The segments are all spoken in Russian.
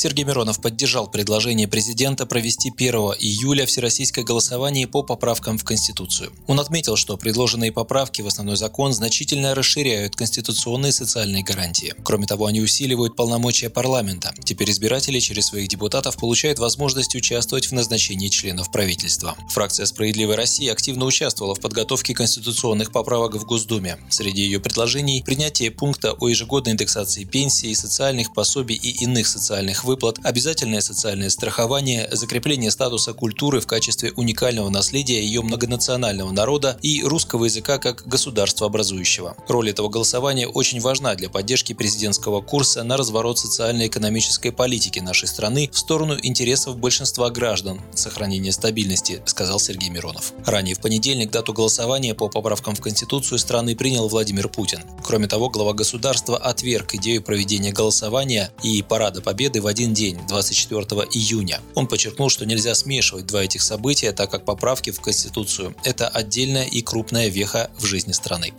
Сергей Миронов поддержал предложение президента провести 1 июля всероссийское голосование по поправкам в Конституцию. Он отметил, что предложенные поправки в основной закон значительно расширяют конституционные социальные гарантии. Кроме того, они усиливают полномочия парламента. Теперь избиратели через своих депутатов получают возможность участвовать в назначении членов правительства. Фракция «Справедливая Россия» активно участвовала в подготовке конституционных поправок в Госдуме. Среди ее предложений – принятие пункта о ежегодной индексации пенсии, социальных пособий и иных социальных выплат, обязательное социальное страхование, закрепление статуса культуры в качестве уникального наследия ее многонационального народа и русского языка как государства образующего. Роль этого голосования очень важна для поддержки президентского курса на разворот социально-экономической политики нашей страны в сторону интересов большинства граждан, сохранения стабильности, сказал Сергей Миронов. Ранее в понедельник дату голосования по поправкам в Конституцию страны принял Владимир Путин. Кроме того, глава государства отверг идею проведения голосования и Парада Победы в один день, 24 июня. Он подчеркнул, что нельзя смешивать два этих события, так как поправки в Конституцию – это отдельная и крупная веха в жизни страны.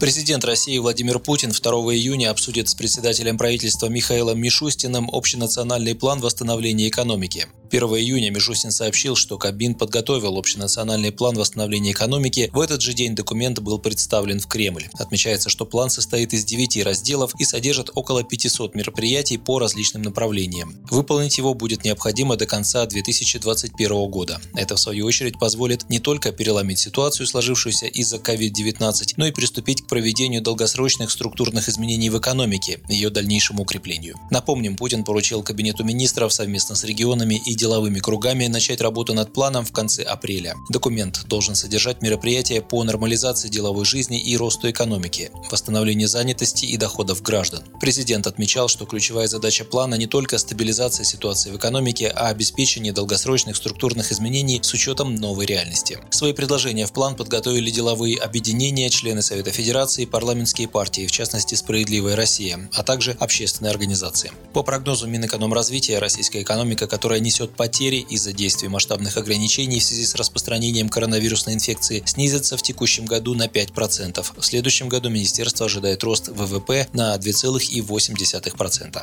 Президент России Владимир Путин 2 июня обсудит с председателем правительства Михаилом Мишустиным общенациональный план восстановления экономики. 1 июня Мишустин сообщил, что Кабмин подготовил общенациональный план восстановления экономики. В этот же день документ был представлен в Кремль. Отмечается, что план состоит из 9 разделов и содержит около 500 мероприятий по различным направлениям. Выполнить его будет необходимо до конца 2021 года. Это, в свою очередь, позволит не только переломить ситуацию, сложившуюся из-за COVID-19, но и приступить к проведению долгосрочных структурных изменений в экономике, ее дальнейшему укреплению. Напомним, Путин поручил Кабинету министров совместно с регионами и деловыми кругами начать работу над планом в конце апреля. Документ должен содержать мероприятия по нормализации деловой жизни и росту экономики, восстановлению занятости и доходов граждан. Президент отмечал, что ключевая задача плана не только стабилизация ситуации в экономике, а обеспечение долгосрочных структурных изменений с учетом новой реальности. Свои предложения в план подготовили деловые объединения, члены Совета Федерации, парламентские партии, в частности «Справедливая Россия», а также общественные организации. По прогнозу Минэкономразвития, российская экономика, которая несет потери из-за действий масштабных ограничений в связи с распространением коронавирусной инфекции снизятся в текущем году на 5%. В следующем году министерство ожидает рост ВВП на 2,8%.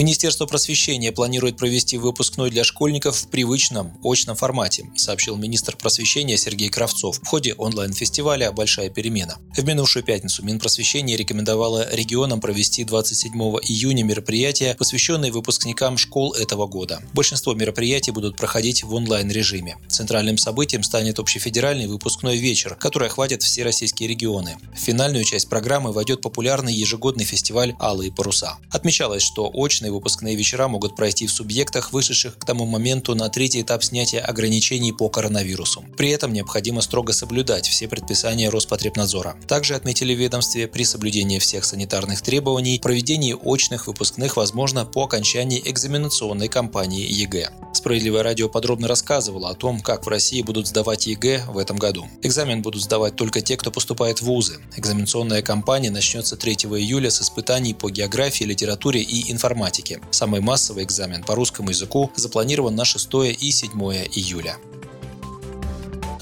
Министерство просвещения планирует провести выпускной для школьников в привычном, очном формате, сообщил министр просвещения Сергей Кравцов в ходе онлайн-фестиваля «Большая перемена». В минувшую пятницу Минпросвещение рекомендовало регионам провести 27 июня мероприятия, посвященные выпускникам школ этого года. Большинство мероприятий будут проходить в онлайн-режиме. Центральным событием станет общефедеральный выпускной вечер, который охватит все российские регионы. В финальную часть программы войдет популярный ежегодный фестиваль «Алые паруса». Отмечалось, что очно Очные выпускные вечера могут пройти в субъектах, вышедших к тому моменту на третий этап снятия ограничений по коронавирусу. При этом необходимо строго соблюдать все предписания Роспотребнадзора. Также отметили в ведомстве при соблюдении всех санитарных требований проведение очных выпускных возможно по окончании экзаменационной кампании ЕГЭ. Справедливое радио подробно рассказывало о том, как в России будут сдавать ЕГЭ в этом году. Экзамен будут сдавать только те, кто поступает в вузы. Экзаменационная кампания начнется 3 июля с испытаний по географии, литературе и информатике. Самый массовый экзамен по русскому языку запланирован на 6 и 7 июля.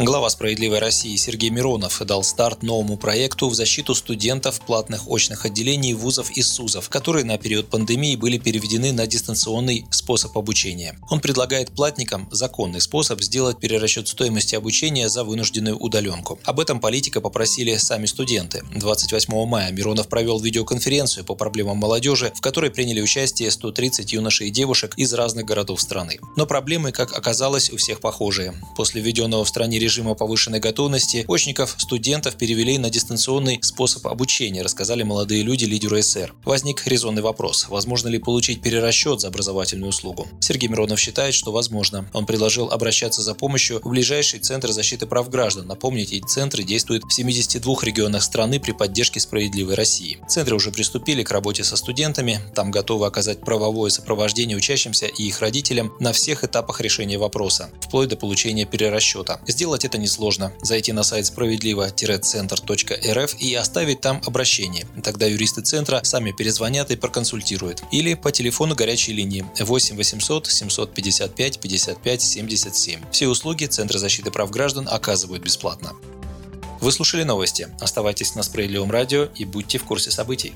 Глава «Справедливой России» Сергей Миронов дал старт новому проекту в защиту студентов платных очных отделений вузов и СУЗов, которые на период пандемии были переведены на дистанционный способ обучения. Он предлагает платникам законный способ сделать перерасчет стоимости обучения за вынужденную удаленку. Об этом политика попросили сами студенты. 28 мая Миронов провел видеоконференцию по проблемам молодежи, в которой приняли участие 130 юношей и девушек из разных городов страны. Но проблемы, как оказалось, у всех похожие. После введенного в стране режима повышенной готовности очников студентов перевели на дистанционный способ обучения, рассказали молодые люди лидеру СР. Возник резонный вопрос, возможно ли получить перерасчет за образовательную услугу. Сергей Миронов считает, что возможно. Он предложил обращаться за помощью в ближайший Центр защиты прав граждан. Напомнить, эти центры действуют в 72 регионах страны при поддержке «Справедливой России». Центры уже приступили к работе со студентами, там готовы оказать правовое сопровождение учащимся и их родителям на всех этапах решения вопроса, вплоть до получения перерасчета. Сделать Сделать это несложно. Зайти на сайт справедливо-центр.рф и оставить там обращение. Тогда юристы центра сами перезвонят и проконсультируют. Или по телефону горячей линии 8 800 755 55 77. Все услуги Центра защиты прав граждан оказывают бесплатно. Вы слушали новости. Оставайтесь на Справедливом радио и будьте в курсе событий.